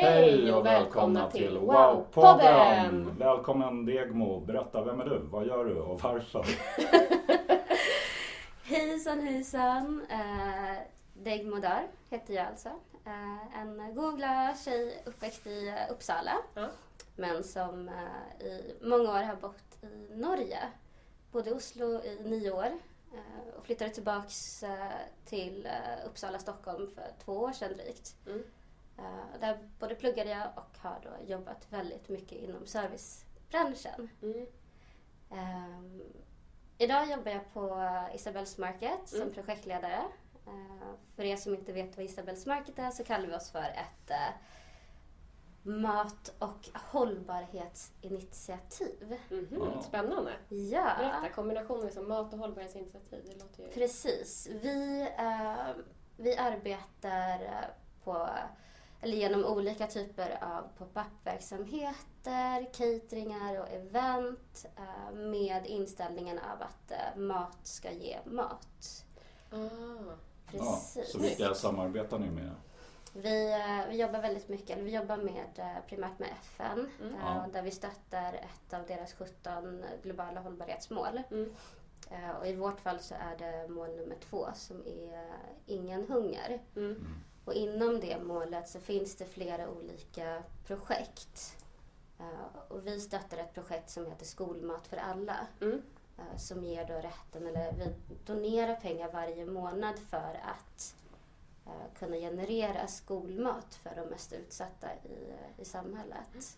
Hej och välkomna till Wow-podden! Välkommen Degmo, berätta vem är du, vad gör du och varför? Hejsan hejsan! Eh, Degmo Dar heter jag alltså. Eh, en god glad tjej uppväxt i eh, Uppsala. Ja. Men som eh, i många år har bott i Norge. Bodde i Oslo i nio år. Eh, och flyttade tillbaks eh, till eh, Uppsala, Stockholm för två år sedan drygt. Mm. Eh, där både pluggade jag och har då jobbat väldigt mycket inom servicebranschen. Mm. Ehm, idag jobbar jag på Isabells Market som Mm. projektledare. Eh, för er som inte vet vad Isabells Market är så kallar vi oss för ett eh, mat och hållbarhetsinitiativ. Mhm, Ja. Spännande. Ja, Berätta, kombinationen liksom mat och hållbarhetsinitiativ. Det låter ju... precis. Vi, vi arbetar på, eller genom olika typer av pop-up-verksamheter, cateringar och event eh, med inställningen av att eh, mat ska ge mat. Ah. Ja, Precis. så vilka samarbetar ni med? Vi, eh, vi jobbar väldigt mycket, eller vi jobbar med, primärt med FN, Mm. eh, Ja. där vi stöttar ett av deras 17 globala hållbarhetsmål. Mm. Eh, Och I vårt fall så är det mål nummer två som är ingen hunger. Mm. Och inom det målet så finns det flera olika projekt. Eh, Och vi stöttar ett projekt som heter Skolmat för alla. Mm. eh, Som ger då rätten, eller vi donerar pengar varje månad för att eh, kunna generera skolmat för de mest utsatta i, i samhället.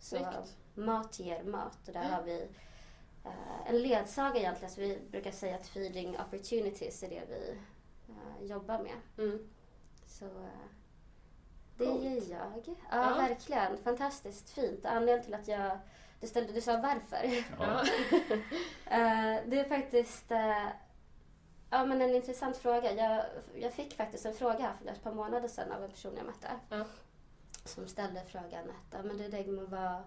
Så Snyggt. mat ger mat och där har vi eh, en ledsaga egentligen. Så vi brukar säga att feeding opportunities är det vi eh, jobbar med. Mm. Så eh, det Coolt. gör jag. Ja, Ja. verkligen. Fantastiskt fint. Anledningen till att jag... Du, ställde, du sa varför. Ja. Eh, det är faktiskt eh, ja, men en intressant fråga. Jag, jag fick faktiskt en fråga här för ett par månader sedan av en person jag mötte. Ja. Som ställde frågan att, ja, men du Degmo, vad,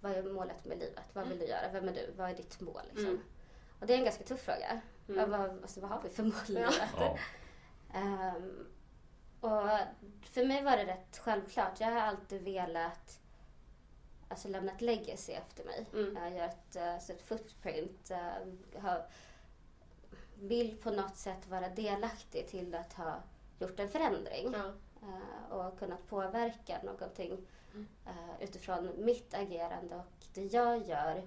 vad är målet med livet? Vad vill du göra? Vem är du? Vad är ditt mål? Liksom? Mm. Och det är en ganska tuff fråga. Mm. Ja, vad, alltså, vad har vi för mål i livet? Ja. Och för mig var det rätt självklart. Jag har alltid velat alltså, lämna ett legacy efter mig. Mm. Jag gör ett, eh, så ett footprint. eh, har, vill på något sätt vara delaktig till att ha gjort en förändring. Ja. eh, och kunnat påverka någonting Mm. utifrån mitt agerande och det jag gör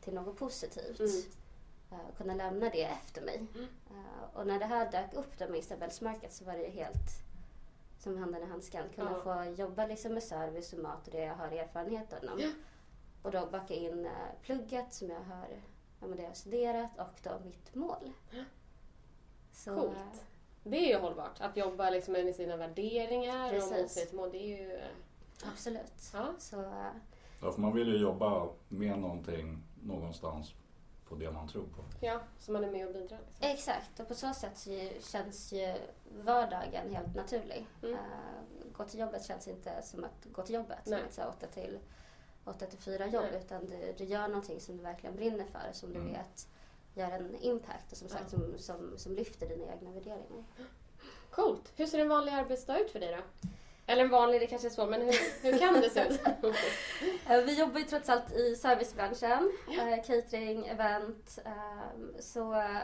till något positivt. Mm. Och kunna lämna det efter mig. Mm. Och när det här dök upp då med Isabells Market så var det ju helt som handen i handsken. Kunna Ja. få jobba liksom med service och mat och det jag har erfarenhet inom. Ja. Och då baka in eh, plugget som jag har, ja, det jag har studerat och då mitt mål. Så, Coolt. eh, Det är ju hållbart. Att jobba liksom med sina värderingar och Precis. mot sitt mål. Det är ju... eh, Absolut. Ja. Så, Ja, för man vill ju jobba med någonting någonstans på det man tror på. Ja, så man är med och bidrar. Liksom. exakt, och på så sätt så känns ju vardagen helt naturlig. Mm. Eh, gå till jobbet känns inte som att gå till jobbet, Nej. som ett så här 8 till 8 till 4 jobb, Nej. utan du, du gör någonting som du verkligen brinner för, som du Mm. vet gör en impact och som sagt Ja. som, som, som lyfter dina egna värderingar. Coolt. Hur ser en vanlig arbetsdag ut för dig då? Eller en vanlig, det kanske är svårt, men hur, hur kan det se ut? Eh, Vi jobbar ju trots allt i servicebranschen, eh, catering, event. eh, Så eh,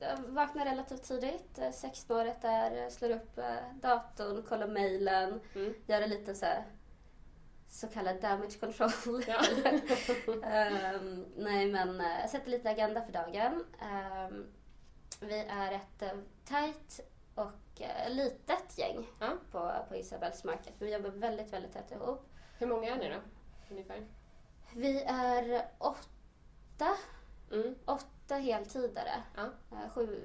jag vaknar relativt tidigt. Eh, 16-året där, eh, slår upp eh, datorn, kollar mejlen, Mm. gör en liten så, här, så kallad damage control. Ja. Ehm, nej men eh, jag sätter lite agenda för dagen. Ehm, vi är ett uh, tajt och eh, litet gäng Ja. på, på Isabels Market. Vi jobbar väldigt, väldigt tätt ihop. Hur många är ni då? Ungefär? Vi är åtta, Mm. åtta heltidare. Ja. Eh, sju,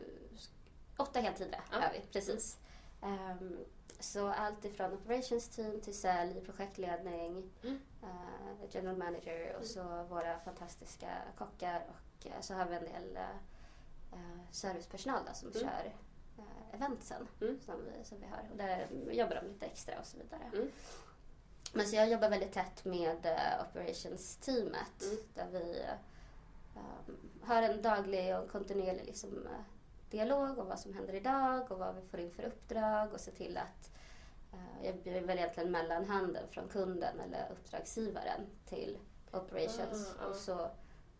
åtta heltidare Ja. är vi, precis. Ehm, så allt ifrån operations team till sälj, projektledning, Mm. eh, general manager och så våra fantastiska kockar och eh, så har vi en del eh, servicepersonal då, som Mm. kör eh, eventsen Mm. som, vi, som vi har. Och där jobbar de lite extra och så vidare. Mm. Men så jag jobbar väldigt tätt med eh, operations-teamet Mm. där vi eh, har en daglig och kontinuerlig liksom, eh, dialog om vad som händer idag och vad vi får in för uppdrag och se till att eh, jag blir väl egentligen mellanhanden från kunden eller uppdragsgivaren till operations Ah, och så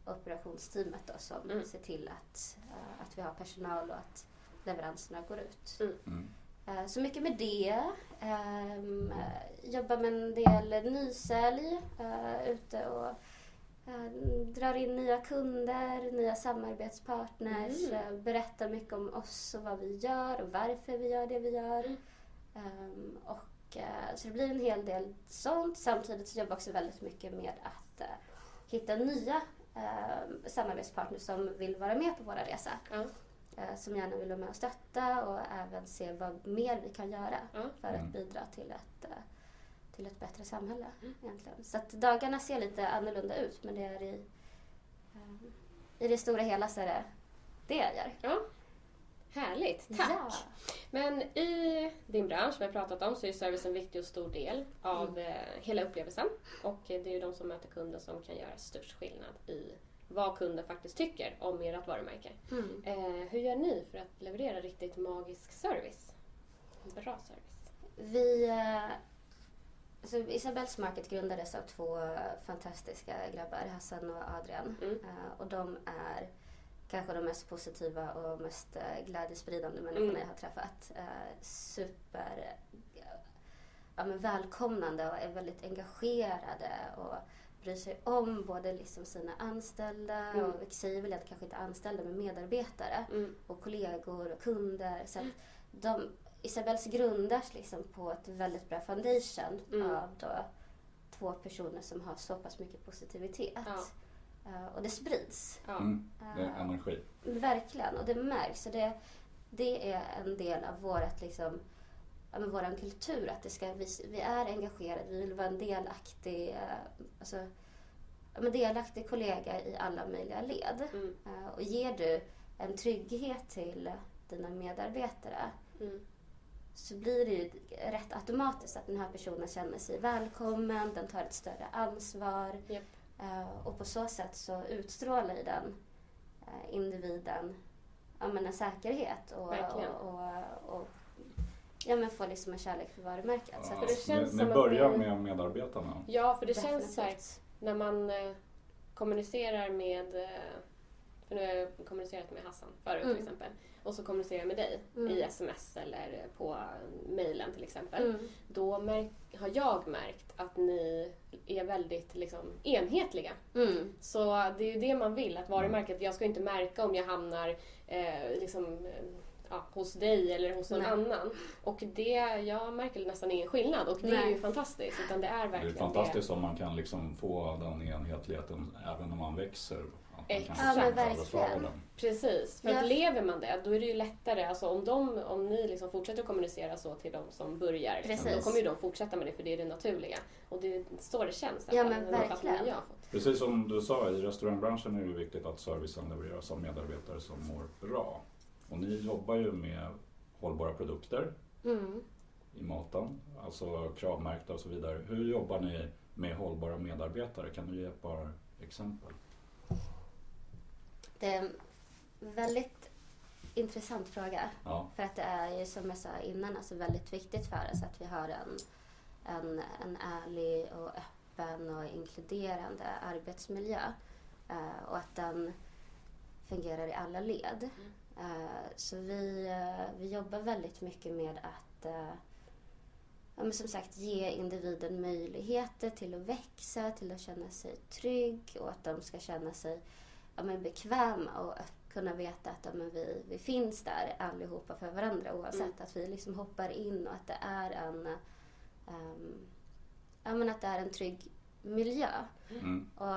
operationsteamet då som Mm. ser till att, att vi har personal och att leveranserna går ut. Mm. Eh, Så mycket med det. Ehm, eh, jobbar med en del nysälj uh, ute och eh, drar in nya kunder, nya samarbetspartners. Mm. eh, berättar mycket om oss och vad vi gör och varför vi gör det vi gör. Mm. Ehm, och, eh, så det blir en hel del sånt. Samtidigt så jobbar jag också väldigt mycket med att eh, hitta nya eh, samarbetspartners som vill vara med på vår resa Ja. Eh, som gärna vill vara med och stötta och även se vad mer vi kan göra Ja. för Mm. att bidra till ett, eh, till ett bättre samhälle. Mm. Egentligen. Så att dagarna ser lite annorlunda ut men det är i, eh, i det stora hela så är det det jag gör. ja. Härligt, tack! Ja. Men i din bransch, vi har pratat om, så är service en viktig och stor del av Mm. hela upplevelsen. Och det är ju de som möter kunden som kan göra störst skillnad i vad kunden faktiskt tycker om ert varumärke. Mm. Eh, hur gör ni för att leverera riktigt magisk service? Bra service. Vi, alltså Isabells Market grundades av två fantastiska grabbar, Hassan och Adrian. Mm. Eh, och de är kanske de mest positiva och mest eh, glädjespridande människorna Mm. jag har träffat. Eh, super ja, men välkomnande och är väldigt engagerade och bryr sig om både liksom sina anställda Mm. och vi säger väl att kanske inte anställda men medarbetare Mm. och kollegor och kunder. Så att de, Isabells grundas liksom på ett väldigt bra foundation Mm. av då två personer som har så pass mycket positivitet. Ja. Eh, och det sprids. Ja. Mm. Det är Eh, energi. Verkligen, och det märks. Så det, det är en del av vårat, liksom, men våran kultur. Att det ska, vi, vi är engagerade, vi vill vara en delaktig, eh, alltså, men delaktig kollega i alla möjliga led. Mm. Eh, och ger du en trygghet till dina medarbetare Mm. så blir det ju rätt automatiskt att den här personen känner sig välkommen, den tar ett större ansvar. Japp. Eh, och på så sätt så utstrålar ju den individen ja, men en säkerhet och, och, och, och ja, men får liksom en kärlek för varumärket. Så Ja, att, det känns ni, som ni börjar med medarbetarna. Ja, för det känns så här, definitivt. när man eh, kommunicerar med, eh, för nu har jag kommunicerat med Hassan förut Mm. till exempel, och så kommunicerar jag med dig Mm. i sms eller på mejlen till exempel. Mm. Då märk, har jag märkt att ni är väldigt liksom, enhetliga. Mm. Så det är ju det man vill, att varumärket, jag ska inte märka om jag hamnar eh, liksom, ja, hos dig eller hos någon Nej. annan. Och det, jag märker nästan ingen skillnad och det är Nej. ju fantastiskt. Utan det är Det är verkligen fantastiskt om man kan liksom få den enhetligheten även när man växer. Exakt. Ja, verkligen. Precis, för Ja. att lever man det då är det ju lättare. Alltså om, de, om ni liksom fortsätter att kommunicera så till de som börjar, liksom, då Precis. kommer ju de fortsätta med det för det är det naturliga. Och det är så det känns. Ja, men verkligen. Jag har fått. Precis som du sa, i restaurangbranschen är det viktigt att servicen levereras av medarbetare som mår bra. Och ni jobbar ju med hållbara produkter Mm. i maten, alltså kravmärkta och så vidare. Hur jobbar ni med hållbara medarbetare? Kan du ge ett par exempel? Det är en väldigt intressant fråga. Ja, För att det är ju som jag sa innan alltså väldigt viktigt för oss att vi har en, en, en ärlig och öppen och inkluderande arbetsmiljö. Eh, och att den fungerar i alla led. Eh, så vi, eh, vi jobbar väldigt mycket med att eh, ja, men som sagt ge individen möjligheter till att växa, till att känna sig trygg och att de ska känna sig ja, men bekväma och kunna veta att ja, men vi, vi finns där allihopa för varandra oavsett Mm. att vi liksom hoppar in och att det är en ehm, ja, men att det är en trygg miljö. Mm. Och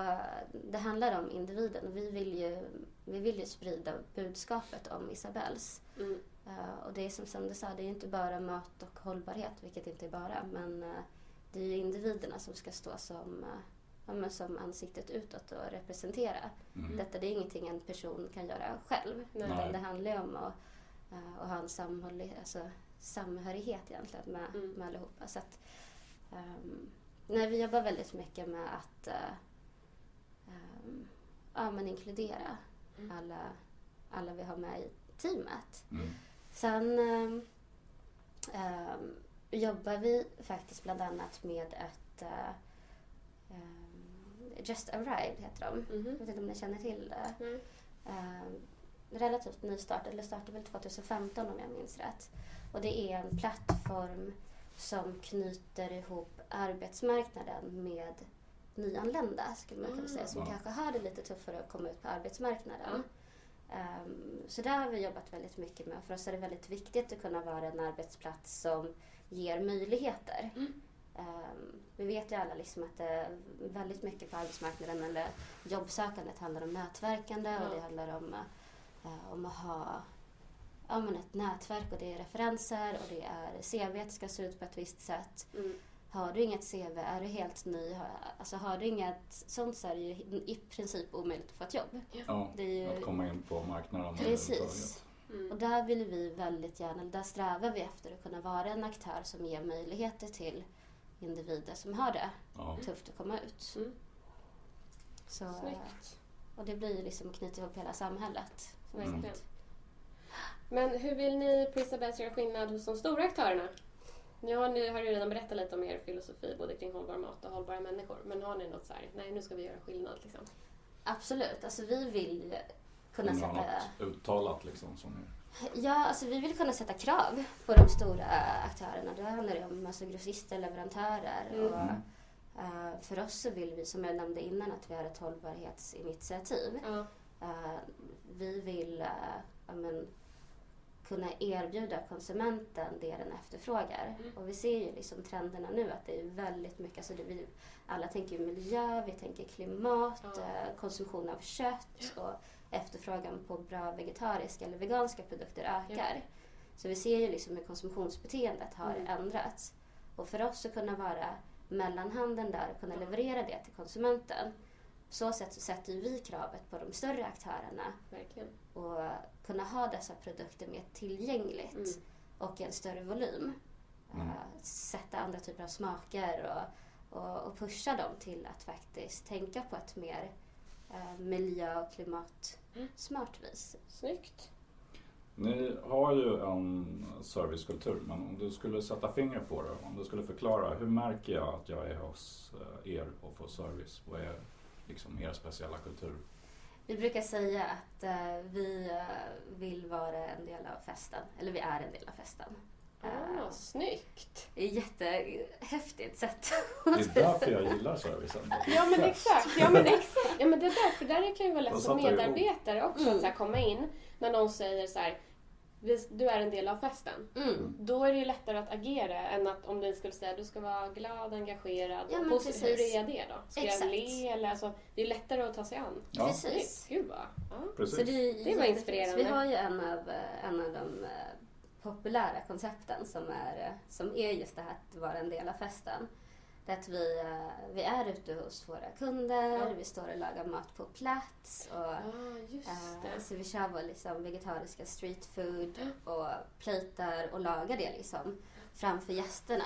det handlar om individen vi vill ju, vi vill ju sprida budskapet om Isabells. Mm. Eh, och det är som, som du sa, det är inte bara mat och hållbarhet, vilket inte är bara, men eh, det är ju individerna som ska stå som, eh, ja, men som ansiktet utåt och representera. Mm. Detta det är ingenting en person kan göra själv. Nej. Utan det handlar ju om att, eh, att ha en samhörighet, alltså, samhörighet egentligen med, Mm. med allihopa. Så att, ehm, nej, vi jobbar väldigt mycket med att eh, ehm, ja, men inkludera Mm. alla, alla vi har med i teamet. Mm. Sen ehm, ehm, jobbar vi faktiskt bland annat med ett ehm, Just Arrived heter de. Mhm. Jag vet inte om ni känner till det. Nej. Ehm, relativt nystartad, eller startade väl 2015 om jag minns rätt. Och det är en plattform som knyter ihop arbetsmarknaden med nyanlända skulle man kunna säga, som Ja. kanske har det lite tuffare att komma ut på arbetsmarknaden. Ehm, så där har vi jobbat väldigt mycket med. För oss är det väldigt viktigt att kunna vara en arbetsplats som ger möjligheter. Mm. Ehm, vi vet ju alla liksom att det är väldigt mycket på arbetsmarknaden eller jobbsökandet handlar om nätverkande Ja. och det handlar om, eh, om att ha ja, men ett nätverk och det är referenser och det är CV ska se ut på ett visst sätt. Mm. Har du inget CV, är du helt ny, har, alltså har du inget sånt så är det ju i princip omöjligt att få ett jobb. Ja, Det är ju, att komma in på marknaden Precis. Mm. och där vill vi väldigt gärna, där strävar vi efter att kunna vara en aktör som ger möjligheter till individer som har det Ja. tufft att komma ut. Mm. Så, Snyggt. och det blir ju liksom att knyta ihop hela samhället. sagt. Men hur vill ni på Isabells göra skillnad hos de stora aktörerna? Nu har ni har ju redan berättat lite om er filosofi både kring hållbar mat och hållbara människor. Men har ni något så här, nej nu ska vi göra skillnad liksom? Absolut, alltså vi vill kunna ni sätta... något uttalat liksom som Ja, alltså vi vill kunna sätta krav på de stora aktörerna. Det handlar ju om alltså, grossister, leverantörer. Mm. Och, eh, för oss så vill vi, som jag nämnde innan, att vi har ett hållbarhetsinitiativ. Ja. Eh, vi vill eh, ja, men, kunna erbjuda konsumenten det den efterfrågar. Mm. Och vi ser ju liksom trenderna nu att det är väldigt mycket, alltså det, vi, alla tänker ju miljö, vi tänker klimat, eh, konsumtion av kött och efterfrågan på bra vegetariska eller veganska produkter ökar. Så vi ser ju liksom hur konsumtionsbeteendet har Mm. ändrats. Och för oss att kunna vara mellanhanden där och kunna leverera det till konsumenten. På så sätt så sätter vi kravet på de större aktörerna Verkligen. och kunna ha dessa produkter mer tillgängligt Mm. och i en större volym. Mm. Eh, sätta andra typer av smaker och, och, och pusha dem till att faktiskt tänka på ett mer eh, miljö och klimatsmart vis. Snyggt. Ni har ju en servicekultur, men om du skulle sätta fingret på det, om du skulle förklara, hur märker jag att jag är hos eh, er och får service? Vad är liksom er speciella kultur? Vi brukar säga att eh, vi eh, vill vara en del av festen, eller vi är en del av festen. Ah, Eh, snyggt. det är jättehäftigt sätt. Det är därför jag gillar servicen. Ja men exakt. Ja men exakt. Ja men det där, för där kan ju vara lätt som medarbetare också Mm. att så här, komma in när någon säger så här, "Vi- du är en del av festen. Mm. Då är det ju lättare att agera än att om den skulle säga du ska vara glad, engagerad. Ja, och men posi- precis. hur är det då? Ska Exakt. jag le eller alltså, det är lättare att ta sig an. Ja, Precis. Gud vad. Ja. precis. Så det, Det var inspirerande. Vi har ju en av, eh, en av de eh, populära koncepten som är, eh, som är just det här att vara en del av festen. Att vi, eh, vi är ute hos våra kunder, Ja. vi står och lagar mat på plats. Och, just eh, det. så vi kör vår liksom vegetariska street food och platar och lagar det liksom framför gästerna.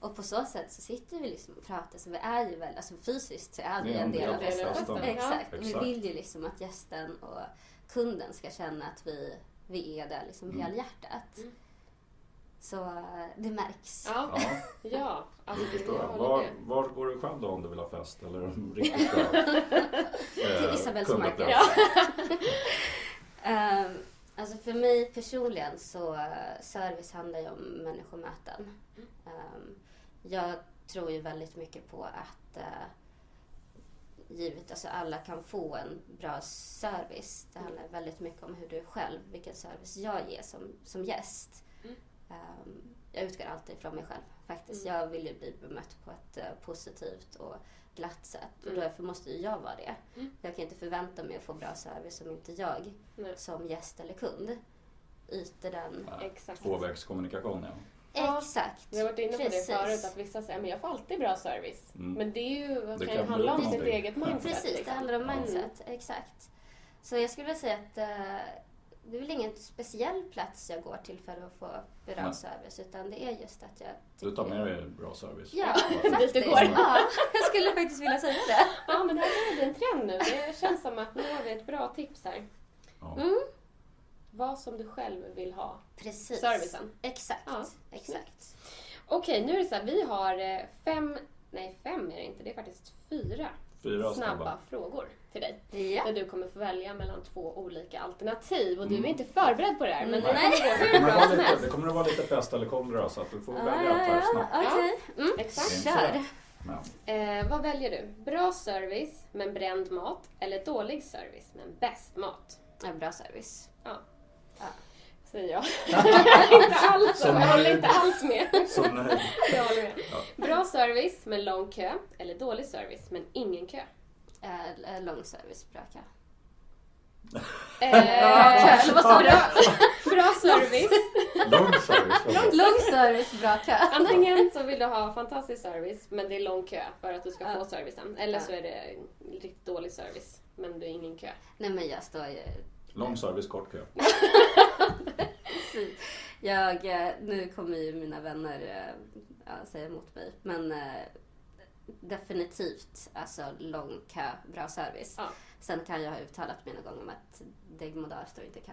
Och på så sätt så sitter vi liksom och pratar, så vi är ju väl, alltså fysiskt så är vi en del av festen. Exakt. Vi vill ju liksom att gästen och kunden ska känna att vi, vi är där liksom Mm. helhjärtat. Mm. Så eh, det märks. Ja, Ja, ja. Alltså, jag förstår. jag Var, var går du själv då om du vill ha fest eller en riktigt bra Till eh, Isabells marknad. Ehm, Alltså för mig personligen så uh, service handlar ju om människomöten. Um, jag tror ju väldigt mycket på att uh, givet alltså alla kan få en bra service. Det handlar väldigt mycket om hur du själv, vilken service jag ger som, som gäst. Um, jag utgår alltid från mig själv faktiskt. Mm. Jag vill ju bli bemött på ett uh, positivt och glatt sätt. Och Mm. därför måste ju jag vara det. Mm. Jag kan inte förvänta mig att få bra service om inte jag Nej. som gäst eller kund yter den. Ja, Exakt. Tvåvägskommunikation, ja. Ja, Exakt. Vi har varit inne på Precis. det förut, att vissa säger men jag får alltid bra service. Mm. Men det är ju, Det kan ju handla om sitt eget mindset. Precis, liksom. det handlar om Mm. mindset. Exakt. Så jag skulle vilja säga att eh, det är väl ingen speciell plats jag går till för att få bra Nej. service. Utan det är just att jag Du tar med dig bra service. Ja, faktiskt. du går. Ja, jag skulle faktiskt vilja säga det. Ja, men det här bli en trend nu. Det känns som att nu har vi ett bra tips här. Ja. Mm. Vad som du själv vill ha. Precis. Servicen. Exakt. Ja, Exakt. Okej, nu är det så här. Vi har eh, fem, nej fem är det inte, det är faktiskt fyra, Fyra snabba snabba. frågor till dig. Ja. Där du kommer få välja mellan två olika alternativ. Och du Mm. är inte förberedd på det här, men det Nej. kommer Det vara lite, det kommer att vara lite pest eller kolera så att du får välja Ah, allt här snabbt. Okej. Mm. Exakt. Kör. Eh, vad väljer du? Bra service men bränd mat eller dålig service men bäst mat? Ja, bra service. Ja. Ja. Säger jag. inte alls, Som jag håller nöjd. inte alls med. så nej. Jag håller med. Ja. Bra service men lång kö eller dålig service men ingen kö? Eh, lång service, bra kö. Eh, eller vad sa du? bra, service. Lång service. Lång service, bra kö. Antingen så vill du ha fantastisk service men det är lång kö för att du ska Ja. få servicen. Eller Ja. så är det riktigt dålig service men det är ingen kö. Nej men jag står ju... Lång service, kort kö. Jag, eh, nu kommer ju mina vänner eh, ja, säga emot mig. Men eh, definitivt alltså lång kö, bra service. Ja. Sen kan jag ha uttalat mig någon gång om att Degmodar står inte i kö.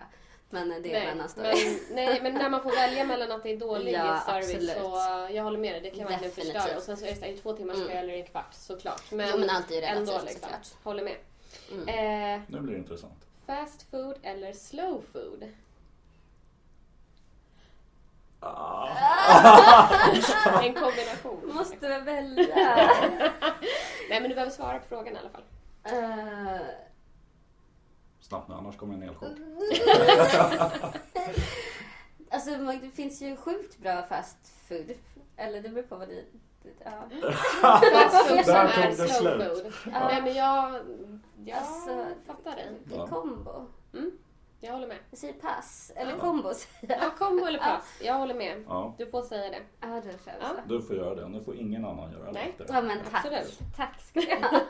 Men det är en annan story. men, nej, men när man får välja mellan att det är dålig Ja, service absolut. så jag håller med dig, det kan verkligen förstöra. Och sen så är det så här, i två timmars kö Mm. eller en kvart såklart. Men, jo men allt är ju ändå relativt liksom. såklart. Håller med. Mm. Eh, Nu blir det intressant. fast food eller slow food? Ah. En kombination. Måste väl välja. nej men du behöver svara på frågan i alla fall. Eh, Snabbt nu, annars kommer en elchock. alltså man- det finns ju sjukt bra fast food. Eller det beror på vad ni... Ja. Fast food som Där är tog det slow. Nej men jag, jag Alltså, fattar dig. Det är kombo. Jag håller med. Jag säger pass. Eller Ja. kombo säger jag. Ja, kombo eller pass. Jag håller med. Ja, Du får säga det. Ja, det känns Ja. du får göra det. Nu får ingen annan göra Nej. det. Ja men tack. Absolut. Tack ska du ha.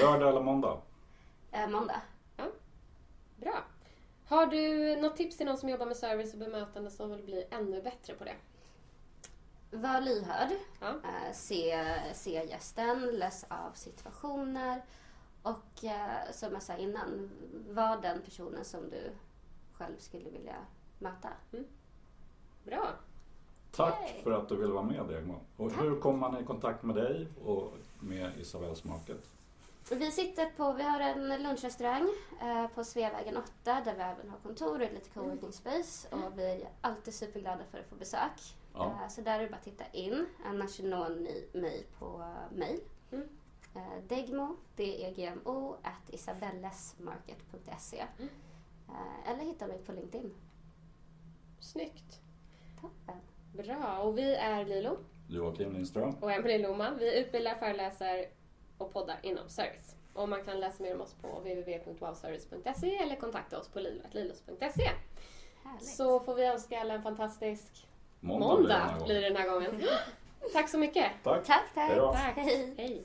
Lördag eller måndag? Eh, måndag. Bra. Har du något tips till någon som jobbar med service och bemötande som vill bli ännu bättre på det? Var lyhörd. Ja. Eh, se, se gästen, läs av situationer. Och eh, som jag sa innan, var den personen som du själv skulle vilja möta. Bra. Tack Yay. för att du vill vara med Degmo. Och hur kommer man i kontakt med dig och med Isabells Market? Vi sitter på, vi har en lunchrestaurang eh, på Sveavägen 8 där vi även har kontor och lite coworking space. Och vi är alltid superglada för att få besök. Ja. Eh, så där är det bara att titta in. Annars når ni mig på eh, mail. Mm. Eh, Degmo, D-E-G-M-O, at isabellesmarket.se. Mm. Eh, eller hitta mig på LinkedIn. Snyggt. Toppen. Bra. Och vi är Lilo Joakim Lindström. och Emelie Lohman. Vi utbildar, föreläser och poddar inom service. Och man kan läsa mer om oss på www.wowservice.se eller kontakta oss på lilo.lilos.se. Härligt. Så får vi önska alla en fantastisk Måndag, blir det den här måndag gången. blir det den här gången. Tack så mycket. Tack. Tack, tack. Hej